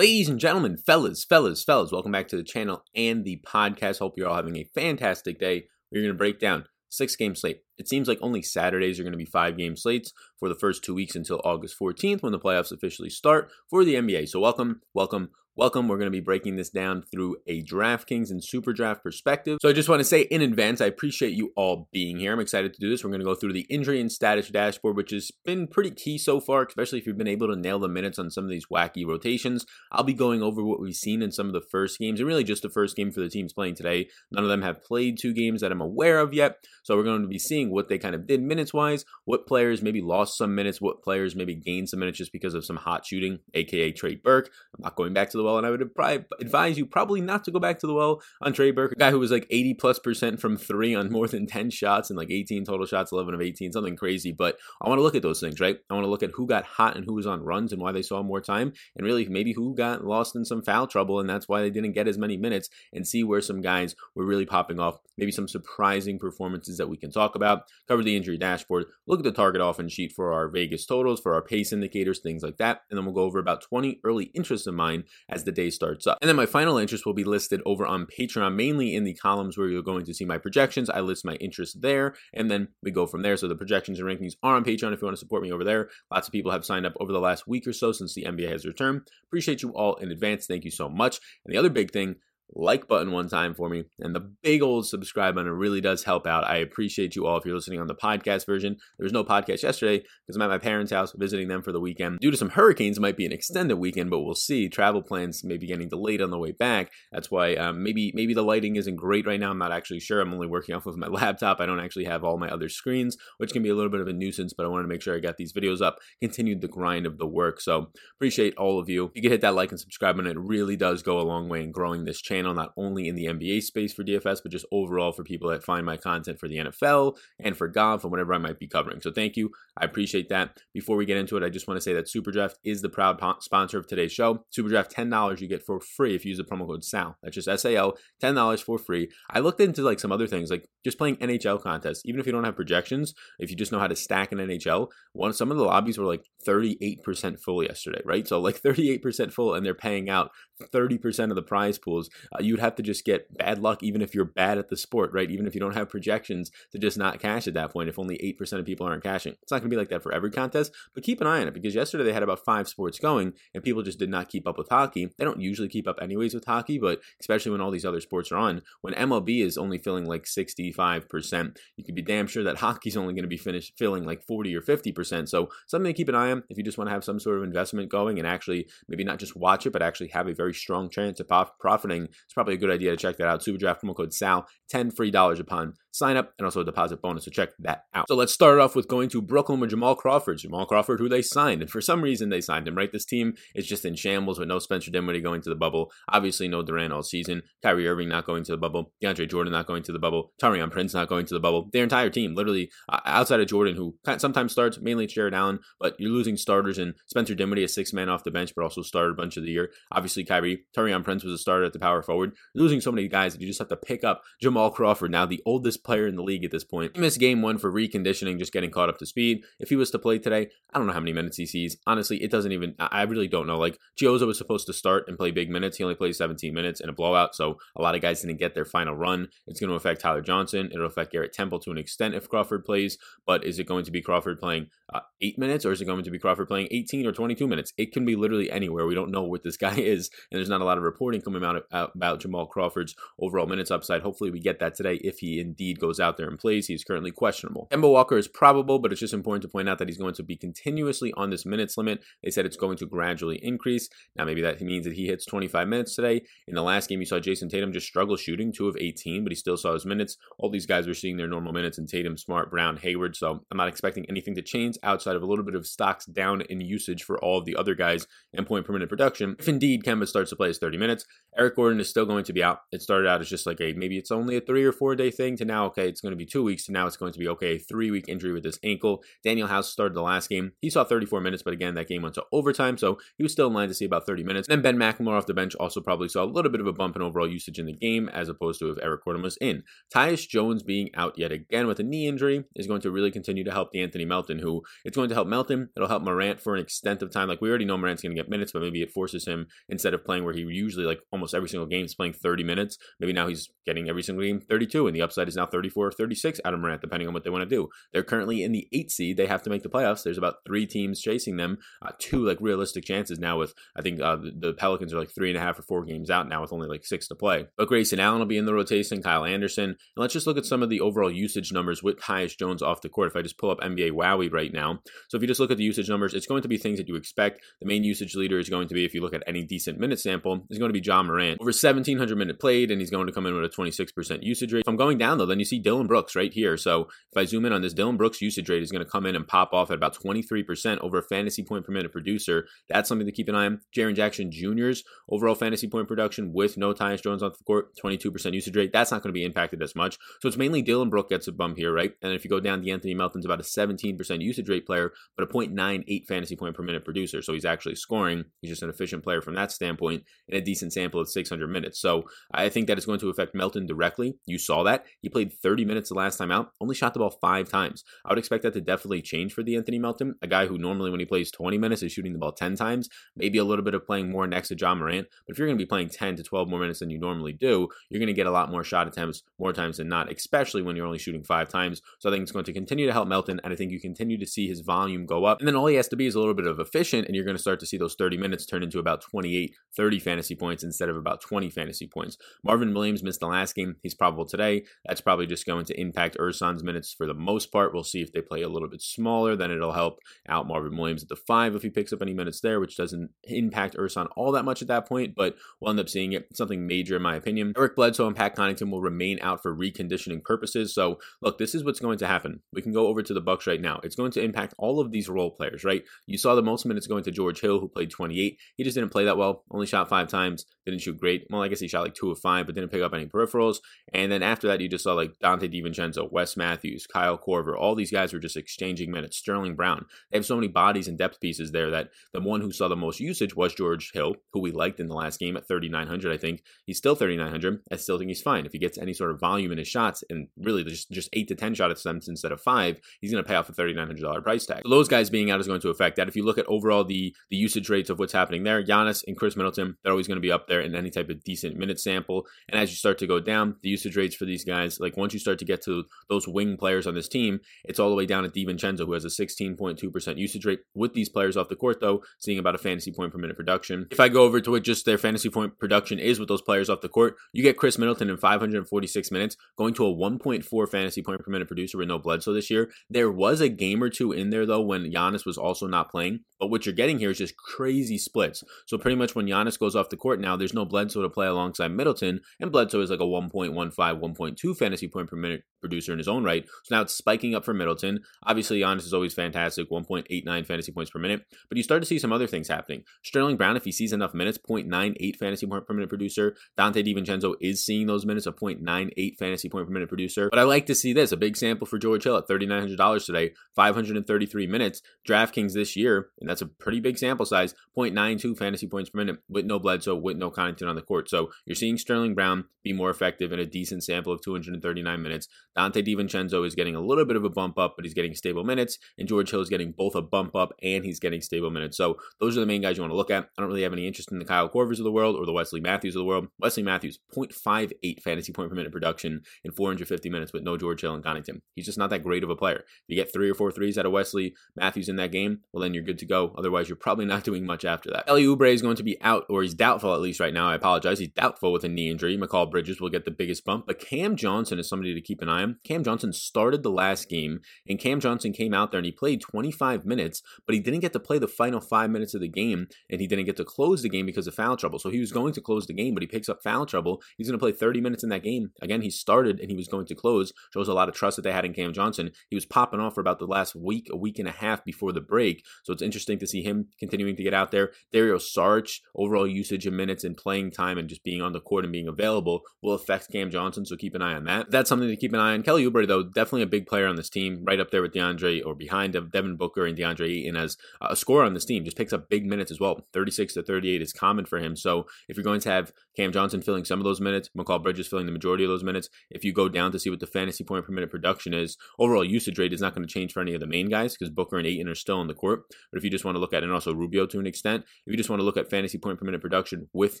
Ladies and gentlemen, fellas, fellas, fellas, welcome back to the channel and the podcast. Hope you're all having a fantastic day. We're going to break down six game slate. It seems like only Saturdays are going to be five game slates for the first two weeks until August 14th when the playoffs officially start for the NBA. So, welcome, welcome, Welcome. We're going to be breaking this down through a DraftKings and Super Draft perspective. So I just want to say in advance, I appreciate you all being here. I'm excited to do this. We're going to go through the injury and status dashboard, which has been pretty key so far, especially if you've been able to nail the minutes on some of these wacky rotations. I'll be going over what we've seen in some of the first games, and really just the first game for the teams playing today. None of them have played two games that I'm aware of yet. So we're going to be seeing what they kind of did minutes wise, what players maybe lost some minutes, what players maybe gained some minutes just because of some hot shooting, aka Trey Burke. I'm not going back to the well, and I would probably advise you probably not to go back to the well on Trey Burke, a guy who was like 80 plus percent from three on more than 10 shots and like 18 total shots, 11 of 18, something crazy. But I want to look at those things, right? I want to look at who got hot and who was on runs and why they saw more time, and really maybe who got lost in some foul trouble and that's why they didn't get as many minutes, and see where some guys were really popping off. Maybe some surprising performances that we can talk about. Cover the injury dashboard. Look at the target offense sheet for our Vegas totals, for our pace indicators, things like that. And then we'll go over about 20 early interests of mine as the day starts up. And then my final interest will be listed over on Patreon, mainly in the columns where you're going to see my projections. I list my interest there, and then we go from there. So the projections and rankings are on Patreon if you want to support me over there. Lots of people have signed up over the last week or so since the NBA has returned. Appreciate you all in advance. Thank you so much. And the other big thing, like button one time for me and the big old subscribe button really does help out. I appreciate you all if you're listening on the podcast version. There was no podcast yesterday because I'm at my parents' house visiting them for the weekend. Due to some hurricanes, might be an extended weekend, but we'll see. Travel plans may be getting delayed on the way back. That's why um, maybe maybe the lighting isn't great right now. I'm not actually sure. I'm only working off of my laptop. I don't actually have all my other screens, which can be a little bit of a nuisance, but I wanted to make sure I got these videos up, continued the grind of the work. So appreciate all of you. If you can hit that like and subscribe button, it really does go a long way in growing this channel not only in the NBA space for DFS, but just overall for people that find my content for the NFL and for golf and whatever I might be covering. So thank you. I appreciate that. Before we get into it, I just want to say that Superdraft is the proud sponsor of today's show. Superdraft, $10 you get for free if you use the promo code SAL. That's just S A L, $10 for free. I looked into like some other things, like just playing NHL contests, even if you don't have projections, if you just know how to stack an NHL, one some of the lobbies were like 38% full yesterday, right? So like 38% full and they're paying out 30% of the prize pools. Uh, you'd have to just get bad luck, even if you're bad at the sport, right? Even if you don't have projections to just not cash at that point, if only 8% of people aren't cashing. It's not going to be like that for every contest, but keep an eye on it because yesterday they had about five sports going and people just did not keep up with hockey. They don't usually keep up anyways with hockey, but especially when all these other sports are on, when MLB is only filling like 65%, you could be damn sure that hockey's only going to be finished filling like 40 or 50%. So something to keep an eye on if you just want to have some sort of investment going and actually maybe not just watch it, but actually have a very strong chance of profiting. It's probably a good idea to check that out. Superdraft promo code SAL, 10 free dollars upon sign up and also a deposit bonus. So check that out. So let's start off with going to Brooklyn with Jamal Crawford. Jamal Crawford, who they signed. And for some reason, they signed him, right? This team is just in shambles with no Spencer Dinwiddie going to the bubble. Obviously, no Durant all season. Kyrie Irving not going to the bubble. DeAndre Jordan not going to the bubble. Taurean Prince not going to the bubble. Their entire team, literally uh, outside of Jordan, who sometimes starts, mainly Jarrett Allen, but you're losing starters and Spencer Dinwiddie, a six man off the bench, but also started a bunch of the year. Obviously, Kyrie, Taurean Prince was a starter at the power forward. Losing so many guys that you just have to pick up Jamal Crawford, now the oldest player in the league at this point. He missed game one for reconditioning, just getting caught up to speed. If he was to play today, I don't know how many minutes he sees. Honestly, it doesn't even, I really don't know. Like, Chiozza was supposed to start and play big minutes. He only played 17 minutes in a blowout, so a lot of guys didn't get their final run. It's going to affect Tyler Johnson. It'll affect Garrett Temple to an extent if Crawford plays, but is it going to be Crawford playing uh, eight minutes or is it going to be Crawford playing 18 or 22 minutes? It can be literally anywhere. We don't know what this guy is, and there's not a lot of reporting coming out about Jamal Crawford's overall minutes upside. Hopefully, we get that today if he indeed goes out there and plays. He's currently questionable. Kemba Walker is probable, but it's just important to point out that he's going to be continuously on this minutes limit. They said it's going to gradually increase. Now, maybe that means that he hits 25 minutes today. In the last game, you saw Jayson Tatum just struggle shooting, two of 18, but he still saw his minutes. All these guys were seeing their normal minutes, and Tatum, Smart, Brown, Hayward. So I'm not expecting anything to change outside of a little bit of stocks down in usage for all of the other guys and point per minute production. If indeed Kemba starts starts to play his 30 minutes. Eric Gordon is still going to be out. It started out as just like a maybe it's only a three or four day thing to now, okay, it's going to be two weeks to now it's going to be okay, three week injury with his ankle. Danuel House started the last game. He saw 34 minutes, but again, that game went to overtime, so he was still in line to see about 30 minutes. Then Ben McLemore off the bench also probably saw a little bit of a bump in overall usage in the game as opposed to if Eric Gordon was in. Tyus Jones being out yet again with a knee injury is going to really continue to help De'Anthony Melton, who it's going to help Melton. It'll help Morant for an extent of time. Like we already know Morant's going to get minutes, but maybe it forces him instead of playing where he usually like almost every single game is playing 30 minutes. Maybe now he's getting every single game 32, and the upside is now 34 or 36 out of Morant, depending on what they want to do. They're currently in the eight seed. They have to make the playoffs. There's about three teams chasing them, uh, two like realistic chances now. With I think uh, the, the Pelicans are like three and a half or four games out now with only like six to play. But Grayson Allen will be in the rotation, Kyle Anderson, and let's just look at some of the overall usage numbers with Tyus Jones off the court. If I just pull up NBA WOWY right now, so if you just look at the usage numbers, it's going to be things that you expect. The main usage leader is going to be, if you look at any decent minute sample, is going to be Ja Morant. Over 1,700 minute played, and he's going to come in with a 26% usage rate. If I'm going down though, then you see Dillon Brooks right here. So if I zoom in on this, Dillon Brooks usage rate is going to come in and pop off at about 23% over a fantasy point per minute producer. That's something to keep an eye on. Jaren Jackson Jr.'s overall fantasy point production with no Tyus Jones on the court, 22% usage rate. That's not going to be impacted as much. So it's mainly Dillon Brooks gets a bump here, right? And if you go down, De'Anthony Melton's about a 17% usage rate player, but a 0.98 fantasy point per minute producer. So he's actually scoring. He's just an efficient player from that standpoint in a decent sample of 600 minutes. So I think that is going to affect Melton directly. You saw that. He played 30 minutes the last time out, only shot the ball five times. I would expect that to definitely change for De'Anthony Melton, a guy who normally when he plays 20 minutes is shooting the ball 10 times, maybe a little bit of playing more next to Ja Morant. But if you're going to be playing 10 to 12 more minutes than you normally do, you're going to get a lot more shot attempts more times than not, especially when you're only shooting five times. So I think it's going to continue to help Melton, and I think you continue to see his volume go up. And then all he has to be is a little bit of efficient, and you're going to start to see those 30 minutes turn into about 28, 30 fantasy points instead of about 20 fantasy points. Marvin Williams missed the last game. He's probable today. That's probably just going to impact Ersan's minutes for the most part. We'll see if they play a little bit smaller, then it'll help out Marvin Williams at the five if he picks up any minutes there, which doesn't impact Urson all that much at that point, but we'll end up seeing it. Something major, in my opinion. Eric Bledsoe and Pat Connaughton will remain out for reconditioning purposes. So, look, this is what's going to happen. We can go over to the Bucks right now. It's going to impact all of these role players, right? You saw the most minutes going to George Hill, who played 28. He just didn't play that well. Only shot five times. Didn't shoot great. Well, I guess he shot like two of five, but didn't pick up any peripherals. And then after that, you just saw like Donte DiVincenzo, Wes Matthews, Kyle Korver. All these guys were just exchanging minutes. Sterling Brown. They have so many bodies and depth pieces there that the one who saw the most usage was George Hill, who we liked in the last game at 3,900. I think he's still 3,900. I still think he's fine. If he gets any sort of volume in his shots and really just, just eight to 10 shot attempts instead of five, he's going to pay off a $3,900 price tag. So those guys being out is going to affect that. If you look at overall the, the usage rates of what's happening there, Giannis and Khris Middleton, they're always going to be up there in any type of decent minute sample. And as you start to go down, the usage rates for these guys, like once you start to get to those wing players on this team, it's all the way down to DiVincenzo, who has a 16.2% usage rate. With these players off the court, though, seeing about a fantasy point per minute production. If I go over to what just their fantasy point production is with those players off the court, you get Khris Middleton in 546 minutes, going to a 1.4 fantasy point per minute producer with no blood. Bledsoe this year. There was a game or two in there, though, when Giannis was also not playing. But what you're getting here is just crazy splits. So pretty much when Giannis goes off the court now, there's no Bledsoe to play alongside Middleton, and Bledsoe is like a 1.15, 1.2 fantasy point per minute producer in his own right. So now it's spiking up for Middleton. Obviously, Giannis is always fantastic, 1.89 fantasy points per minute. But you start to see some other things happening. Sterling Brown, if he sees enough minutes, 0.98 fantasy point per minute producer. Donte DiVincenzo is seeing those minutes, a 0.98 fantasy point per minute producer. But I like to see this a big sample for George Hill at $3,900 today, 533 minutes. DraftKings this year, and that's a pretty big sample size, 0.92 fantasy points per minute with no Bledsoe, with no Connaughton on the court. So you're seeing Sterling Brown be more effective in a decent sample of 239 minutes. Donte DiVincenzo is getting a little bit of a bump up, but he's getting stable minutes. And George Hill is getting both a bump up and he's getting stable minutes. So those are the main guys you want to look at. I don't really have any interest in the Kyle Korvers of the world or the Wesley Matthews of the world. Wesley Matthews, 0.58 fantasy point per minute production in 450 minutes with no George Hill and Connaughton. He's just not that great of a player. If you get three or four threes out of Wesley Matthews in that game, well, then you're good to go. Otherwise, you're probably not doing much after that. Kelly Oubre is going to be out, or he's doubtful at least right now. I apologize. He's doubtful with a knee injury. Mikal Bridges will get the biggest bump, but Cam Johnson is somebody to keep an eye on. Cam Johnson started the last game, and Cam Johnson came out there and he played 25 minutes, but he didn't get to play the final five minutes of the game, and he didn't get to close the game because of foul trouble. So he was going to close the game, but he picks up foul trouble. He's going to play 30 minutes in that game. Again, he started and he was going to close. Shows a lot of trust that they had in Cam Johnson. He was popping off for about the last week, a week and a half before the break. So it's interesting to see him continuing to get out there. Dario Saric, overall overall usage of minutes and playing time and just being on the court and being available will affect Cam Johnson. So keep an eye on that. That's something to keep an eye on. Kelly Oubre, though, definitely a big player on this team, right up there with DeAndre or behind Devin Booker and DeAndre Ayton as a scorer on this team. Just picks up big minutes as well. 36 to 38 is common for him. So if you're going to have Cam Johnson filling some of those minutes, Mikal Bridges filling the majority of those minutes, if you go down to see what the fantasy point per minute production is, overall usage rate is not going to change for any of the main guys because Booker and Ayton are still on the court. But if you just want to look at, and also Rubio to an extent, if you just want to look at fantasy point per minute production with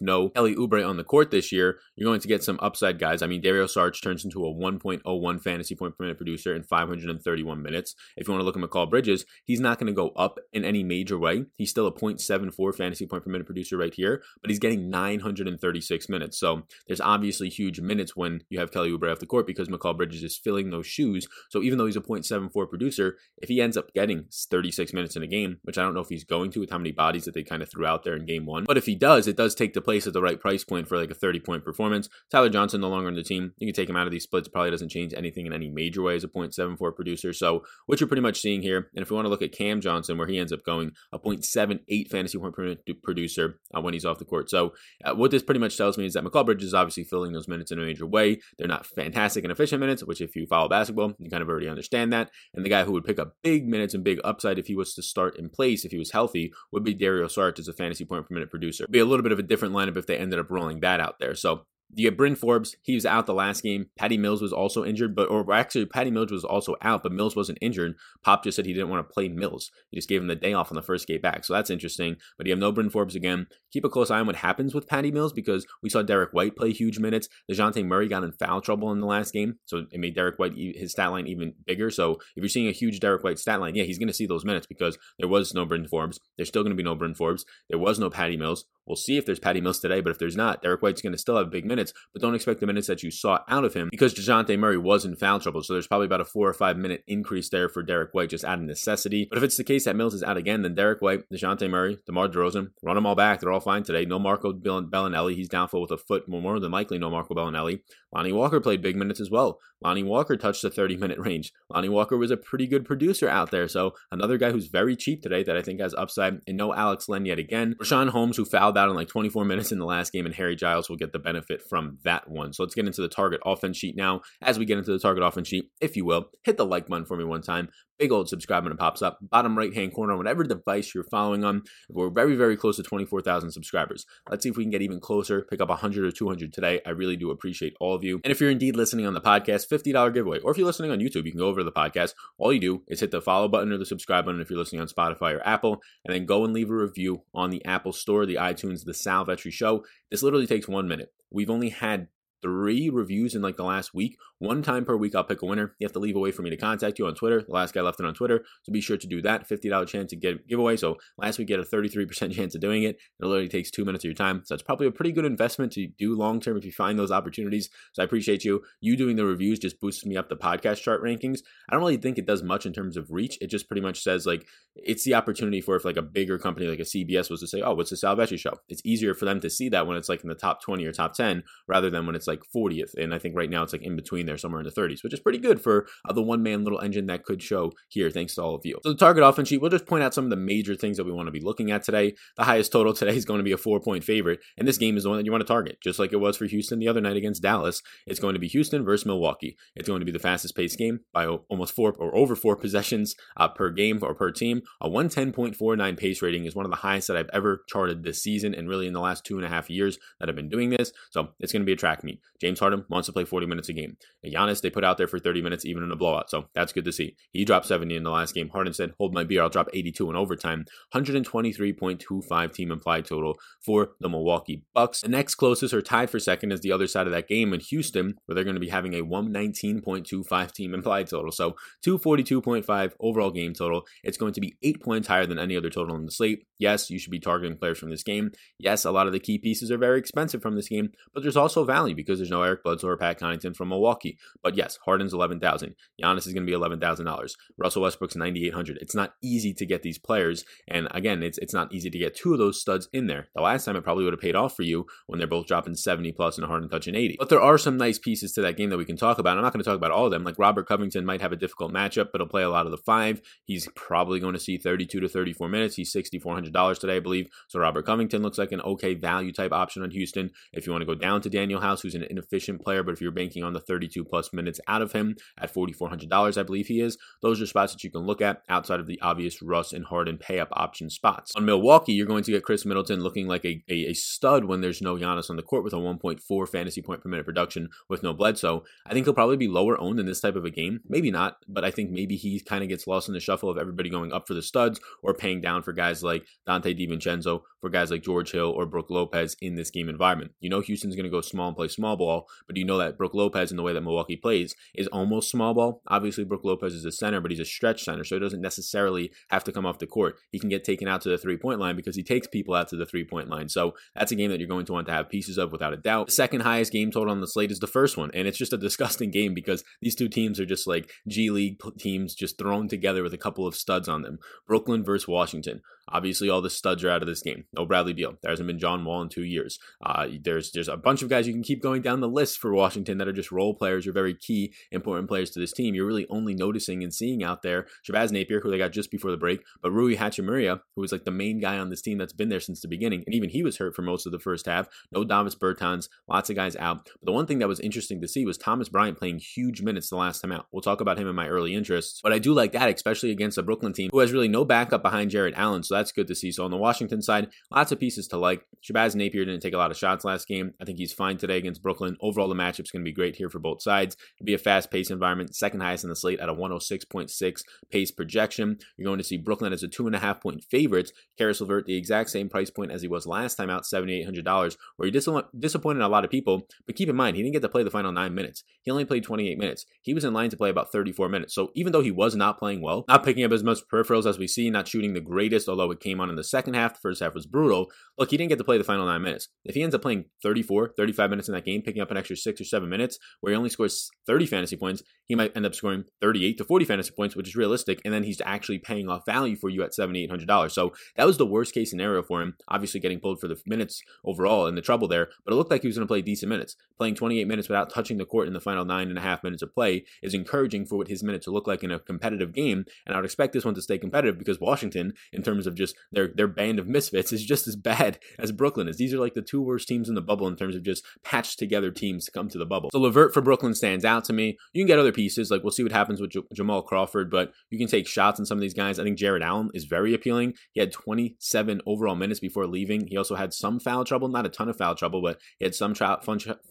no Kelly Oubre on the court this year, you're going to get some upside guys. I mean, Dario Saric turns into a 1.01 fantasy point per minute producer in 531 minutes. If you want to look at Mikal Bridges, he's not going to go up in any major way. He's still a 0.74 fantasy point per minute producer right here, but he's getting 936 minutes. So there's obviously huge minutes when you have Kelly Oubre off the court because Mikal Bridges is filling those shoes. So even though he's a 0.74 producer, if he ends up getting 36 minutes in a game, which I don't know if he's going to with how many bodies that they kind of threw out there in game one, but if he does, it does take the place at the right price point for like a 30 point performance. Tyler Johnson no longer on the team. You can take him out of these splits. Probably doesn't change anything in any major way as a 0.74 producer. So what you're pretty much seeing here, and if we want to look at Cam Johnson, where he ends up going a 0.78 fantasy point producer uh, when he's off the court. So uh, what this pretty much tells me is that Mikal Bridges is obviously filling those minutes in a major way. They're not fantastic and efficient minutes, which if you follow basketball, you kind of already understand that. And the guy who would pick up big minutes and big upside if he was to start in place, if he was healthy, would be Dario Saric as a fantasy point per minute producer. It'd be a little bit of a different lineup if they ended up rolling that out there. So you get Bryn Forbes. He was out the last game. Patty Mills was also injured, but or actually Patty Mills was also out, but Mills wasn't injured. Pop just said he didn't want to play Mills. He just gave him the day off on the first game back. So that's interesting. But you have no Bryn Forbes again. Keep a close eye on what happens with Patty Mills because we saw Derrick White play huge minutes. DeJounte Murray got in foul trouble in the last game. So it made Derrick White his stat line even bigger. So if you're seeing a huge Derrick White stat line, yeah, he's going to see those minutes because there was no Bryn Forbes. There's still going to be no Bryn Forbes. There was no Patty Mills. We'll see if there's Patty Mills today, but if there's not, Derrick White's going to still have big minutes, but don't expect the minutes that you saw out of him because DeJounte Murray was in foul trouble. So there's probably about a four or five minute increase there for Derrick White just out of necessity. But if it's the case that Mills is out again, then Derrick White, DeJounte Murray, DeMar DeRozan, run them all back. They're all fine today. No Marco Belinelli. He's downfall with a foot. More than likely, no Marco Belinelli. Lonnie Walker played big minutes as well. Lonnie Walker touched the 30 minute range. Lonnie Walker was a pretty good producer out there. So another guy who's very cheap today that I think has upside. And no Alex Len yet again. Richaun Holmes, who fouled out in like 24 minutes in the last game, and Harry Giles will get the benefit from that one. So let's get into the target offense sheet now. As we get into the target offense sheet, if you will, hit the like button for me one time big old subscribe button pops up, bottom right hand corner, whatever device you're following on. We're very, very close to 24,000 subscribers. Let's see if we can get even closer, pick up 100 or 200 today. I really do appreciate all of you. And if you're indeed listening on the podcast, $50 giveaway. Or if you're listening on YouTube, you can go over to the podcast. All you do is hit the follow button or the subscribe button if you're listening on Spotify or Apple, and then go and leave a review on the Apple Store, the iTunes, the Sal Vetri Show. This literally takes one minute. We've only had three reviews in like the last week. One time per week, I'll pick a winner. You have to leave a way for me to contact you on Twitter. The last guy left it on Twitter. So be sure to do that. $50 chance to get giveaway. So last week, get a 33% chance of doing it. It literally takes two minutes of your time. So it's probably a pretty good investment to do long term if you find those opportunities. So I appreciate you. You doing the reviews just boosts me up the podcast chart rankings. I don't really think it does much in terms of reach. It just pretty much says like it's the opportunity for if like a bigger company like a CBS was to say, oh, what's the Sal show? It's easier for them to see that when it's like in the top 20 or top 10 rather than when it's like 40th. And I think right now it's like in between there, somewhere in the 30s, which is pretty good for uh, the one man little engine that could show here, thanks to all of you. So the target offense sheet, we'll just point out some of the major things that we want to be looking at today. The highest total today is going to be a four point favorite. And this game is the one that you want to target, just like it was for Houston the other night against Dallas. It's going to be Houston versus Milwaukee. It's going to be the fastest paced game by almost four or over four possessions uh, per game or per team. A 110.49 pace rating is one of the highest that I've ever charted this season and really in the last two and a half years that I've been doing this. So it's going to be a track meet. James Harden wants to play 40 minutes a game. Giannis, they put out there for 30 minutes, even in a blowout. So that's good to see. He dropped 70 in the last game. Harden said, Hold my beer, I'll drop 82 in overtime. 123.25 team implied total for the Milwaukee Bucks. The next closest or tied for second is the other side of that game in Houston, where they're going to be having a 119.25 team implied total. So 242.5 overall game total. It's going to be eight points higher than any other total in the slate. Yes, you should be targeting players from this game. Yes, a lot of the key pieces are very expensive from this game, but there's also value because there's no Eric Bledsoe or Pat Connaughton from Milwaukee. But yes, Harden's 11,000. Giannis is going to be $11,000. Russell Westbrook's 9,800. It's not easy to get these players. And again, it's, it's not easy to get two of those studs in there. The last time it probably would have paid off for you when they're both dropping 70 plus and Harden touching 80. But there are some nice pieces to that game that we can talk about. I'm not going to talk about all of them. Like Robert Covington might have a difficult matchup, but he'll play a lot of the five. He's probably going to see 32 to 34 minutes. He's $6,400 today, I believe. So Robert Covington looks like an okay value type option on Houston. If you want to go down to Danuel House, who's an inefficient player, but if you're banking on the 32 plus minutes out of him at $4,400, I believe he is, those are spots that you can look at outside of the obvious Russ and Harden pay up option spots. On Milwaukee, you're going to get Khris Middleton looking like a, a, a stud when there's no Giannis on the court with a 1.4 fantasy point per minute production with no Bledsoe. I think he'll probably be lower owned in this type of a game. Maybe not, but I think maybe he kind of gets lost in the shuffle of everybody going up for the studs or paying down for guys like Donte DiVincenzo, for guys like George Hill or Brook Lopez in this game environment. You know Houston's going to go small and play small ball, but you know that Brook Lopez in the way that Milwaukee plays is almost small ball. Obviously, Brook Lopez is a center, but he's a stretch center, so he doesn't necessarily have to come off the court. He can get taken out to the three point line because he takes people out to the three point line. So that's a game that you're going to want to have pieces of without a doubt. The second highest game total on the slate is the first one, and it's just a disgusting game because these two teams are just like G League teams just thrown together with a couple of studs on them. Brooklyn versus Washington. Obviously, all the studs are out of this game. No Bradley Beal. There hasn't been John Wall in two years. Uh, there's there's a bunch of guys you can keep going down the list for Washington that are just role players or very key, important players to this team. You're really only noticing and seeing out there Shabazz Napier, who they got just before the break, but Rui Hachimura, who was like the main guy on this team that's been there since the beginning, and even he was hurt for most of the first half. No Davis Bertans, lots of guys out. But the one thing that was interesting to see was Thomas Bryant playing huge minutes the last time out. We'll talk about him in my early interests, but I do like that, especially against a Brooklyn team who has really no backup behind Jarrett Allen, so that's good to see. So on the Washington side, lots of pieces to like. Shabazz Napier didn't take a lot of shots last game. I think he's fine today against Brooklyn. Overall, the matchup's going to be great here for both sides. It'll be a fast paced environment, second highest in the slate at a 106.6 pace projection. You're going to see Brooklyn as a two and a half point favorite. Caris LeVert, the exact same price point as he was last time out, $7,800, where he dis- disappointed a lot of people. But keep in mind, he didn't get to play the final nine minutes. He only played 28 minutes. He was in line to play about 34 minutes. So even though he was not playing well, not picking up as much peripherals as we see, not shooting the greatest, although it came on in the second half, the first half was brutal. Look, he didn't get to play the final nine minutes. If he ends up playing 34, 35 minutes in that game, picking up an extra six or seven minutes, where he only scores 30 fantasy points, he might end up scoring 38 to 40 fantasy points, which is realistic. And then he's actually paying off value for you at $7,800. So that was the worst case scenario for him. Obviously, getting pulled for the minutes overall and the trouble there, but it looked like he was going to play decent minutes. Playing 28 minutes without touching the court in the final nine and a half minutes of play is encouraging for what his minutes look like in a competitive game. And I would expect this one to stay competitive because Washington, in terms of just their, their band of misfits, is just as bad as Brooklyn is. These are like the two worst teams in the bubble in terms of just patched together teams to come to the bubble. So LeVert for Brooklyn stands out to me. You can get other pieces, like we'll see what happens with J- Jamal Crawford, but you can take shots on some of these guys. I think Jarrett Allen is very appealing. He had 27 overall minutes before leaving. He also had some foul trouble, not a ton of foul trouble, but he had some tra-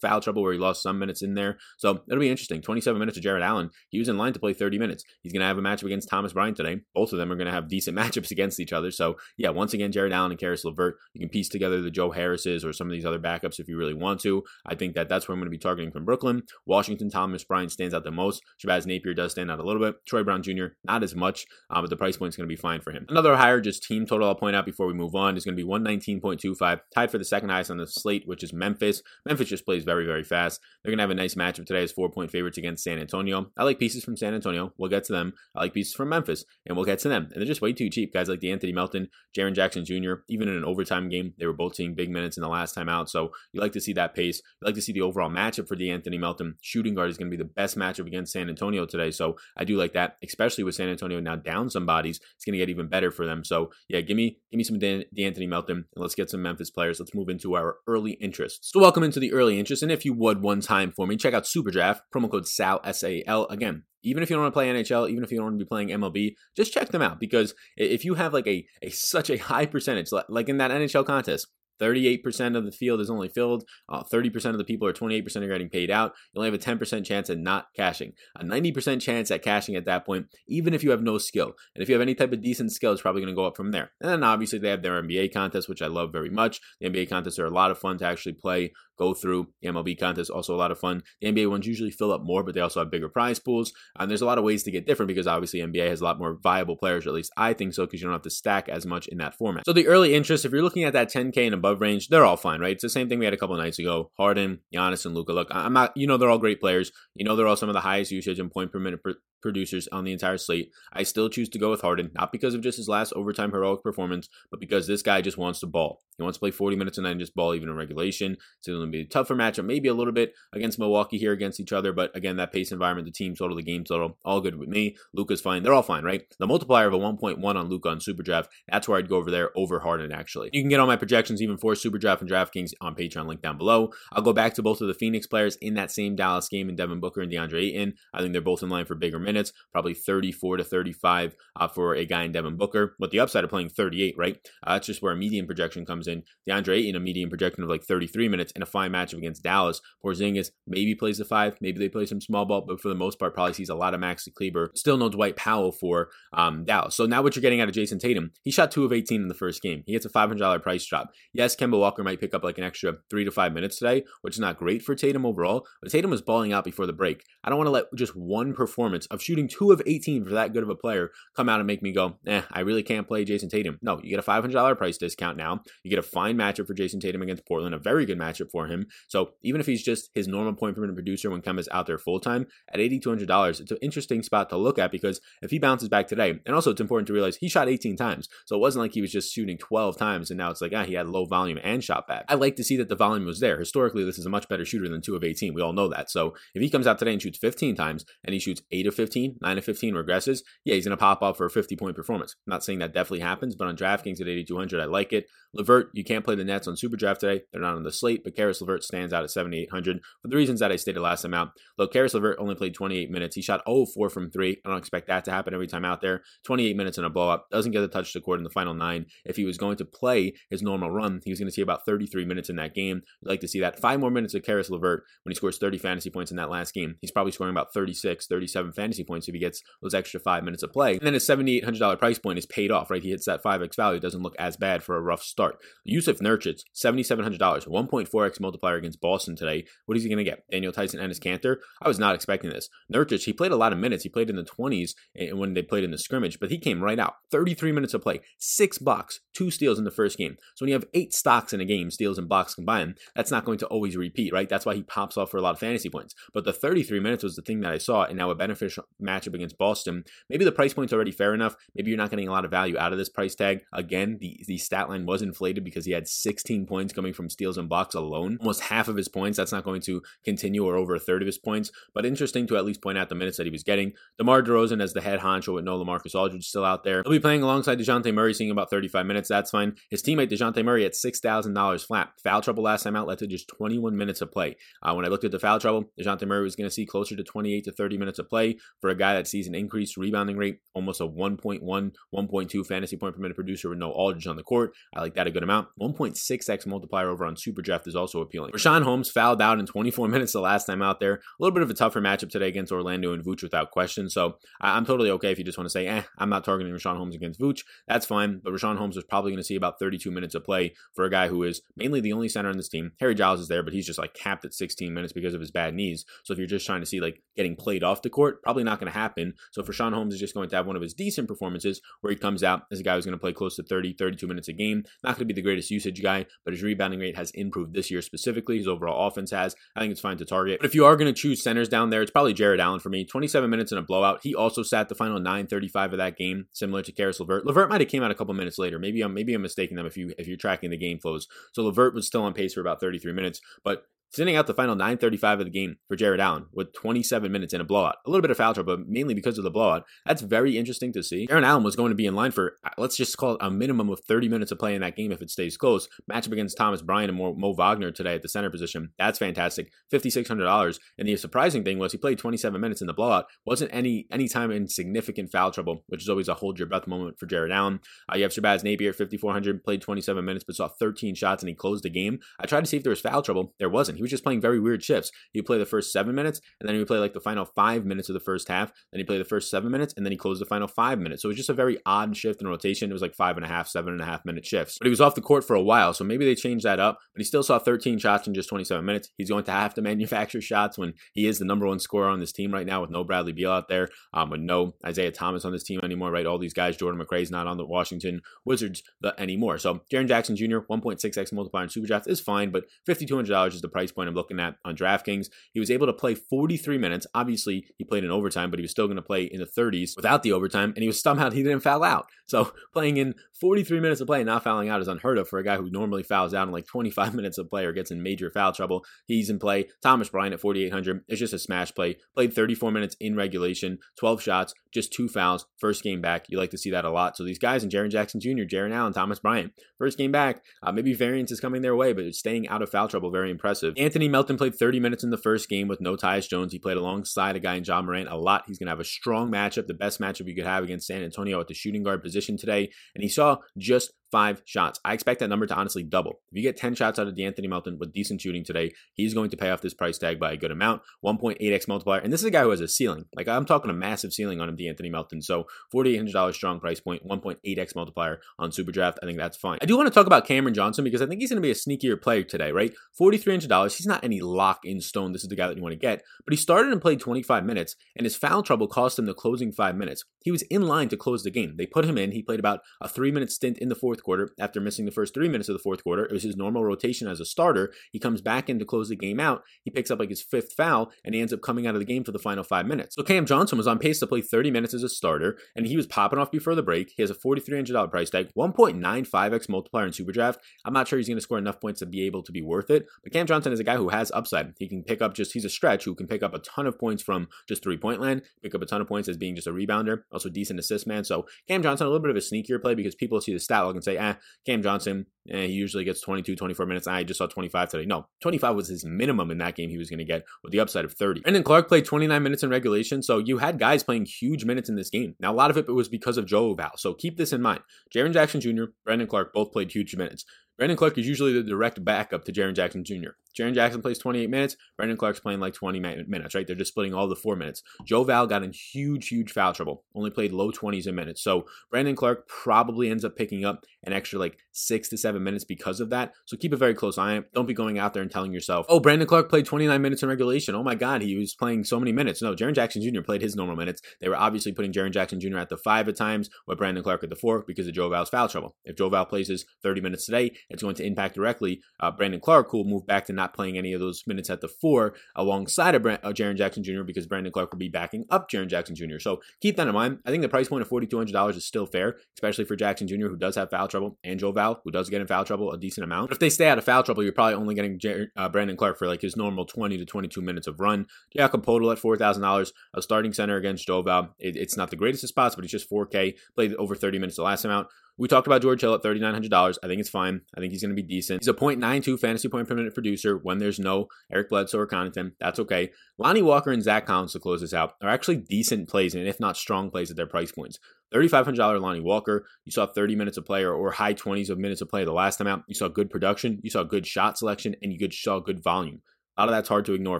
foul trouble where he lost some minutes in there. So it'll be interesting. 27 minutes to Jarrett Allen. He was in line to play 30 minutes. He's going to have a matchup against Thomas Bryant today. Both of them are going to have decent matchups against each other. So yeah, once again, Jarrett Allen and Caris LeVert. You can piece together the Joe Harrises or some of these other backups if you really want to. I think that that's where I'm going to be targeting from Brooklyn. Washington, Thomas Bryant stands out the most. Shabazz Napier does stand out a little bit. Troy Brown Jr., not as much, uh, but the price point is going to be fine for him. Another higher just team total I'll point out before we move on is going to be 119.25, tied for the second highest on the slate, which is Memphis. Memphis just plays very, very fast. They're going to have a nice matchup today as four point favorites against San Antonio. I like pieces from San Antonio. We'll get to them. I like pieces from Memphis, and we'll get to them. And they're just way too cheap. Guys like De'Anthony Melton, Jaren Jackson Jr., even in an overtime game, they were both seeing big minutes in the last time out. So you like to see that pace. You like to see the overall matchup for De'Anthony Melton. Shooting guard is going to be the best matchup against San Antonio today. So I do like that, especially with San Antonio now down some bodies. It's going to get even better for them. So yeah, give me give me some De- De'Anthony Melton and let's get some Memphis players. Let's move into our early interests. So welcome into the early interest. And if you would one time for me, check out Superdraft, promo code SAL S A L. Again, even if you don't want to play NHL, even if you don't want to be playing MLB, just check them out because if you have like a, a such a high percentage, like in that NHL contest, 38% of the field is only filled. Uh, 30% of the people or 28% are getting paid out. You only have a 10% chance at not cashing. A 90% chance at cashing at that point, even if you have no skill. And if you have any type of decent skill, it's probably going to go up from there. And then obviously they have their NBA contests, which I love very much. The NBA contests are a lot of fun to actually play, go through. The MLB contests also a lot of fun. The NBA ones usually fill up more, but they also have bigger prize pools. And there's a lot of ways to get different because obviously NBA has a lot more viable players, or at least I think so, because you don't have to stack as much in that format. So the early interest, if you're looking at that 10K and above, above range, they're all fine, right? It's the same thing we had a couple nights ago. Harden, Giannis, and Luka. Look, I'm not, you know, they're all great players. You know, they're all some of the highest usage and point per minute producers on the entire slate. I still choose to go with Harden, not because of just his last overtime heroic performance, but because this guy just wants to ball. He wants to play 40 minutes a night and just ball even in regulation. It's going to be a tougher matchup, maybe a little bit against Milwaukee here against each other, but again, that pace environment, the team total, the game total, all good with me. Luka's fine. They're all fine, right? The multiplier of a 1.1 on Luka on Superdraft, that's where I'd go over there over Harden, actually. You can get all my projections even for Superdraft and DraftKings on Patreon, link down below. I'll go back to both of the Phoenix players in that same Dallas game and Devin Booker and DeAndre Ayton. I think they're both in line for bigger minutes, probably 34 to 35 uh, for a guy in Devin Booker. With the upside of playing 38, right? Uh, that's just where a median projection comes in. DeAndre Ayton, a median projection of like 33 minutes in a fine matchup against Dallas. Porzingis maybe plays the five, maybe they play some small ball, but for the most part, probably sees a lot of Maxi Kleber. Still no Dwight Powell for um, Dallas. So now what you're getting out of Jayson Tatum, he shot two of 18 in the first game. He gets a $500 price drop. Yes, Kemba Walker might pick up like an extra three to five minutes today, which is not great for Tatum overall, but Tatum was balling out before the break. I don't want to let just one performance of shooting two of 18 for that good of a player come out and make me go, eh, I really can't play Jayson Tatum. No, you get a $500 price discount now. You get a fine matchup for Jayson Tatum against Portland, a very good matchup for him. So even if he's just his normal point per minute producer when Kemba's out there full time at $8,200, it's an interesting spot to look at because if he bounces back today, and also it's important to realize he shot 18 times. So it wasn't like he was just shooting 12 times and now it's like, ah, he had low volume and shot back. I like to see that the volume was there. Historically, this is a much better shooter than 2 of 18. We all know that. So if he comes out today and shoots 15 times and he shoots 8 of 15, 9 of 15 regresses, yeah, he's going to pop up for a 50 point performance. I'm not saying that definitely happens, but on DraftKings at 8,200, I like it. LeVert, you can't play the Nets on Super Draft today. They're not on the slate, but Caris LeVert stands out at 7,800 for the reasons that I stated last time out. Look, Caris LeVert only played 28 minutes. He shot 0 4 from 3. I don't expect that to happen every time out there. 28 minutes in a blowout. Doesn't get a touch to court in the final nine. If he was going to play his normal run, he was going to see about 33 minutes in that game. I'd like to see that. Five more minutes of Caris LeVert when he scores 30 fantasy points in that last game. He's probably scoring about 36, 37 fantasy points if he gets those extra five minutes of play. And then his $7,800 price point is paid off, right? He hits that 5x value. It doesn't look as bad for a rough start. Jusuf Nurkic, $7,700, 1.4x multiplier against Boston today. What is he going to get? Daniel Theis, and Enes Kanter? I was not expecting this. Nurkic, he played a lot of minutes. He played in the 20s when they played in the scrimmage, but he came right out. 33 minutes of play, six blocks, two steals in the first game. So when you have eight stocks in a game, steals and blocks combined, that's not going to always repeat, right? That's why he pops off for a lot of fantasy points. But the 33 minutes was the thing that I saw, and now a beneficial matchup against Boston. Maybe the price point's already fair enough. Maybe you're not getting a lot of value out of this price tag. Again, the, the stat line was inflated because he had 16 points coming from steals and blocks alone. Almost half of his points. That's not going to continue or over a third of his points. But interesting to at least point out the minutes that he was getting. DeMar DeRozan as the head honcho with no LaMarcus Aldridge still out there. He'll be playing alongside DeJounte Murray, seeing about 35 minutes. That's fine. His teammate DeJounte Murray at $6,000 flat. Foul trouble last time out led to just 21 minutes of play. Uh, when I looked at the foul trouble, DeJounte Murray was going to see closer to 28 to 30 minutes of play for a guy that sees an increased rebounding rate, almost a 1.1, 1.2 fantasy point per minute producer with no Aldridge on the court. I like that a good amount. 1.6x multiplier over on Superdraft is also appealing. Richaun Holmes fouled out in 24 minutes the last time out there. A little bit of a tougher matchup today against Orlando and Vooch without question. So I'm totally okay if you just want to say, eh, I'm not targeting Richaun Holmes against Vooch. That's fine. But Richaun Holmes is probably going to see about 32 minutes of play for a guy who is mainly the only center on this team. Harry Giles is there, but he's just like capped at 16 minutes because of his bad knees. So if you're just trying to see like getting played off the court, probably not going to happen. So for Sean Holmes is just going to have one of his decent performances where he comes out as a guy who's going to play close to 30, 32 minutes a game. Not going to be the greatest usage guy, but his rebounding rate has improved this year specifically. His overall offense has. I think it's fine to target. But if you are going to choose centers down there, it's probably Jarrett Allen for me. 27 minutes in a blowout. He also sat the final 9:35 of that game, similar to Caris LeVert. LeVert might have came out a couple minutes later. Maybe I'm maybe I'm mistaking them if you if you're tracking the game flows. So LeVert was still on pace for about 33 minutes, but sitting out the final 935 of the game for Jarrett Allen with 27 minutes in a blowout. A little bit of foul trouble, but mainly because of the blowout. That's very interesting to see. Jarrett Allen was going to be in line for, uh, let's just call it a minimum of 30 minutes of play in that game if it stays close. Matchup against Thomas Bryant and Mo, Mo Wagner today at the center position. That's fantastic. $5,600. And the surprising thing was he played 27 minutes in the blowout. Wasn't any any time in significant foul trouble, which is always a hold your breath moment for Jarrett Allen. Uh, you have Shabazz Napier, 5,400, played 27 minutes, but saw 13 shots and he closed the game. I tried to see if there was foul trouble. There wasn't. He was just playing very weird shifts. He'd play the first seven minutes, and then he would play like the final five minutes of the first half. Then he'd play the first seven minutes, and then he closed the final five minutes. So it was just a very odd shift in rotation. It was like five and a half, seven and a half minute shifts. But he was off the court for a while, so maybe they changed that up. But he still saw 13 shots in just 27 minutes. He's going to have to manufacture shots when he is the number one scorer on this team right now with no Bradley Beal out there, um, with no Isaiah Thomas on this team anymore, right? All these guys, Jordan McRae's not on the Washington Wizards anymore. So Jaren Jackson Jr., 1.6x multiplier in Superdraft is fine, but $5,200 is the price point I'm looking at on DraftKings. He was able to play 43 minutes. Obviously, he played in overtime, but he was still going to play in the 30s without the overtime, and he was somehow he didn't foul out. So playing in 43 minutes of play and not fouling out is unheard of for a guy who normally fouls out in like 25 minutes of play or gets in major foul trouble. He's in play. Thomas Bryant at 4,800 is just a smash play. Played 34 minutes in regulation, 12 shots, just two fouls. First game back. You like to see that a lot. So these guys and Jaren Jackson Jr., Jarrett Allen, Thomas Bryant, first game back. Uh, maybe variance is coming their way, but staying out of foul trouble, very impressive. Anthony Melton played 30 minutes in the first game with no Tyus Jones. He played alongside a guy in Ja Morant a lot. He's going to have a strong matchup, the best matchup you could have against San Antonio at the shooting guard position today. And he saw just five shots. I expect that number to honestly double. If you get 10 shots out of De'Anthony Melton with decent shooting today, he's going to pay off this price tag by a good amount. 1.8x multiplier. And this is a guy who has a ceiling. Like I'm talking a massive ceiling on him, De'Anthony Melton. So $4,800 strong price point, 1.8x multiplier on Super Draft. I think that's fine. I do want to talk about Cameron Johnson because I think he's going to be a sneakier player today, right? $4,300. He's not any lock in stone. This is the guy that you want to get. But he started and played 25 minutes, and his foul trouble cost him the closing five minutes. He was in line to close the game. They put him in. He played about a three minute stint in the fourth quarter after missing the first three minutes of the fourth quarter. It was his normal rotation as a starter. He comes back in to close the game out. He picks up like his fifth foul, and he ends up coming out of the game for the final five minutes. So Cam Johnson was on pace to play 30 minutes as a starter, and he was popping off before the break. He has a $4,300 price tag, 1.95x multiplier in Super Draft. I'm not sure he's going to score enough points to be able to be worth it, but Cam Johnson is a guy who has upside. He can pick up just, he's a stretch who can pick up a ton of points from just three point land, pick up a ton of points as being just a rebounder, also decent assist man. So Cam Johnson, a little bit of a sneakier play because people see the stat log and say, ah, Cam Johnson, eh, he usually gets 22, 24 minutes. I just saw 25 today. No, 25 was his minimum in that game he was going to get with the upside of 30. And then Clarke played 29 minutes in regulation. So you had guys playing huge minutes in this game. Now, a lot of it was because of Joe Val. So keep this in mind. Jaren Jackson Jr., Brandon Clarke both played huge minutes. Brandon Clarke is usually the direct backup to Jaren Jackson Jr. Jaren Jackson plays 28 minutes. Brandon Clarke's playing like 20 minutes, right? They're just splitting all the four minutes. Joe Val got in huge, huge foul trouble. Only played low 20s in minutes. So Brandon Clarke probably ends up picking up an extra like six to seven minutes because of that. So keep a very close eye on it. Don't be going out there and telling yourself, oh, Brandon Clarke played 29 minutes in regulation. Oh my God, he was playing so many minutes. No, Jaren Jackson Jr. played his normal minutes. They were obviously putting Jaren Jackson Jr. at the five at times, with Brandon Clarke at the four because of Joe Val's foul trouble. If Joe Val plays his 30 minutes today, it's going to impact directly uh, Brandon Clarke, who will move back to not playing any of those minutes at the four alongside of Brand- uh, Jaren Jackson Jr. because Brandon Clarke will be backing up Jaren Jackson Jr. So keep that in mind. I think the price point of $4,200 is still fair, especially for Jackson Jr., who does have foul trouble, and Joe Val, who does get in foul trouble a decent amount. But if they stay out of foul trouble, you're probably only getting Jer- uh, Brandon Clarke for like his normal 20 to 22 minutes of run. Jakob Poeltl at $4,000, a starting center against Joe Val. It, it's not the greatest of spots, but it's just 4K. Played over 30 minutes the last amount. We talked about George Hill at $3,900. I think it's fine. I think he's going to be decent. He's a 0.92 fantasy point per minute producer when there's no Eric Bledsoe or Connaughton. That's okay. Lonnie Walker and Zach Collins to close this out are actually decent plays, and if not strong plays at their price points. $3,500 Lonnie Walker. You saw 30 minutes of play or, or high 20s of minutes of play the last time out. You saw good production. You saw good shot selection, and you saw good volume. Lot of that's hard to ignore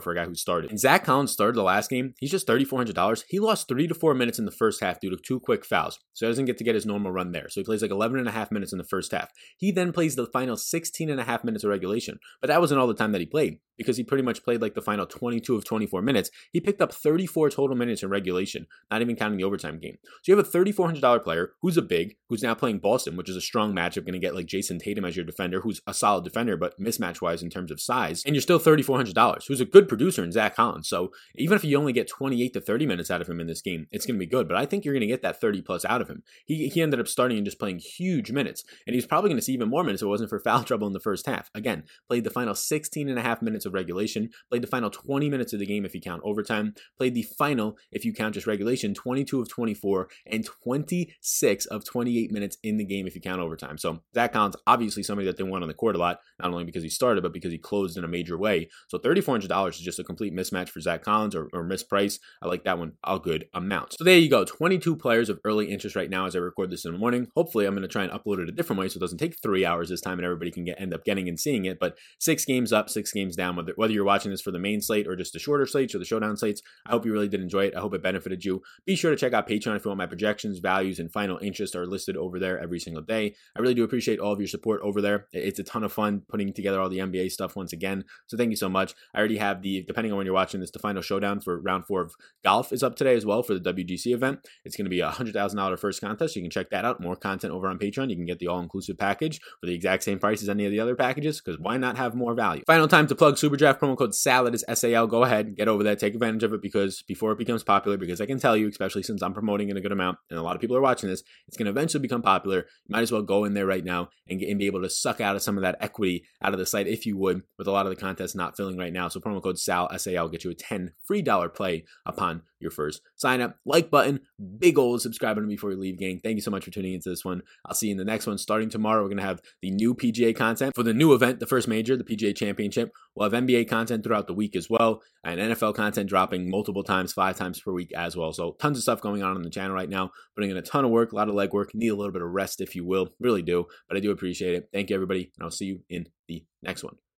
for a guy who started. And Zach Collins started the last game. He's just $3,400. He lost three to four minutes in the first half due to two quick fouls. So he doesn't get to get his normal run there. So he plays like 11 and a half minutes in the first half. He then plays the final 16 and a half minutes of regulation. But that wasn't all the time that he played because he pretty much played like the final 22 of 24 minutes. He picked up 34 total minutes in regulation, not even counting the overtime game. So you have a $3,400 player who's a big, who's now playing Boston, which is a strong matchup, going to get like Jayson Tatum as your defender, who's a solid defender, but mismatch wise in terms of size. And you're still $3,400, who's a good producer in Zach Collins. So even if you only get 28 to 30 minutes out of him in this game, it's going to be good. But I think you're going to get that 30 plus out of him. He, he ended up starting and just playing huge minutes. And he's probably going to see even more minutes if it wasn't for foul trouble in the first half. Again, played the final 16 and a half minutes of regulation, played the final 20 minutes of the game if you count overtime, played the final, if you count just regulation, 22 of 24, and 26 of 28 minutes in the game if you count overtime. So Zach Collins, obviously somebody that they want on the court a lot, not only because he started, but because he closed in a major way. So $3,400 is just a complete mismatch for Zach Collins or, or misprice. I like that one a good amount. So there you go. 22 players of early interest right now as I record this in the morning. Hopefully, I'm going to try and upload it a different way so it doesn't take three hours this time and everybody can get end up getting and seeing it. But six games up, six games down whether, whether you're watching this for the main slate or just the shorter slates or the showdown slates. I hope you really did enjoy it. I hope it benefited you. Be sure to check out Patreon if you want my projections, values, and final interest are listed over there every single day. I really do appreciate all of your support over there. It's a ton of fun putting together all the NBA stuff once again. So thank you so much. I already have the, depending on when you're watching this, the final showdown for round four of golf is up today as well for the WGC event. It's going to be a $100,000 first contest. You can check that out. More content over on Patreon. You can get the all inclusive package for the exact same price as any of the other packages because why not have more value? Final time to plug Superdraft promo code SALAD is SAL. Go ahead, get over there, take advantage of it because before it becomes popular, because I can tell you, especially since I'm promoting in a good amount and a lot of people are watching this, it's going to eventually become popular. You might as well go in there right now and, get, and be able to suck out of some of that equity out of the site if you would, with a lot of the contests not filling right now. So promo code SAL, SAL, get you a 10 free dollar play upon your first sign up. Like button, big old subscribe button before you leave, gang. Thank you so much for tuning into this one. I'll see you in the next one. Starting tomorrow, we're going to have the new PGA content for the new event, the first major, the PGA Championship. We'll have NBA content throughout the week as well, and NFL content dropping multiple times, five times per week as well. So tons of stuff going on on the channel right now. Putting in a ton of work, a lot of legwork. Need a little bit of rest if you will. Really do, but I do appreciate it. Thank you, everybody, and I'll see you in the next one.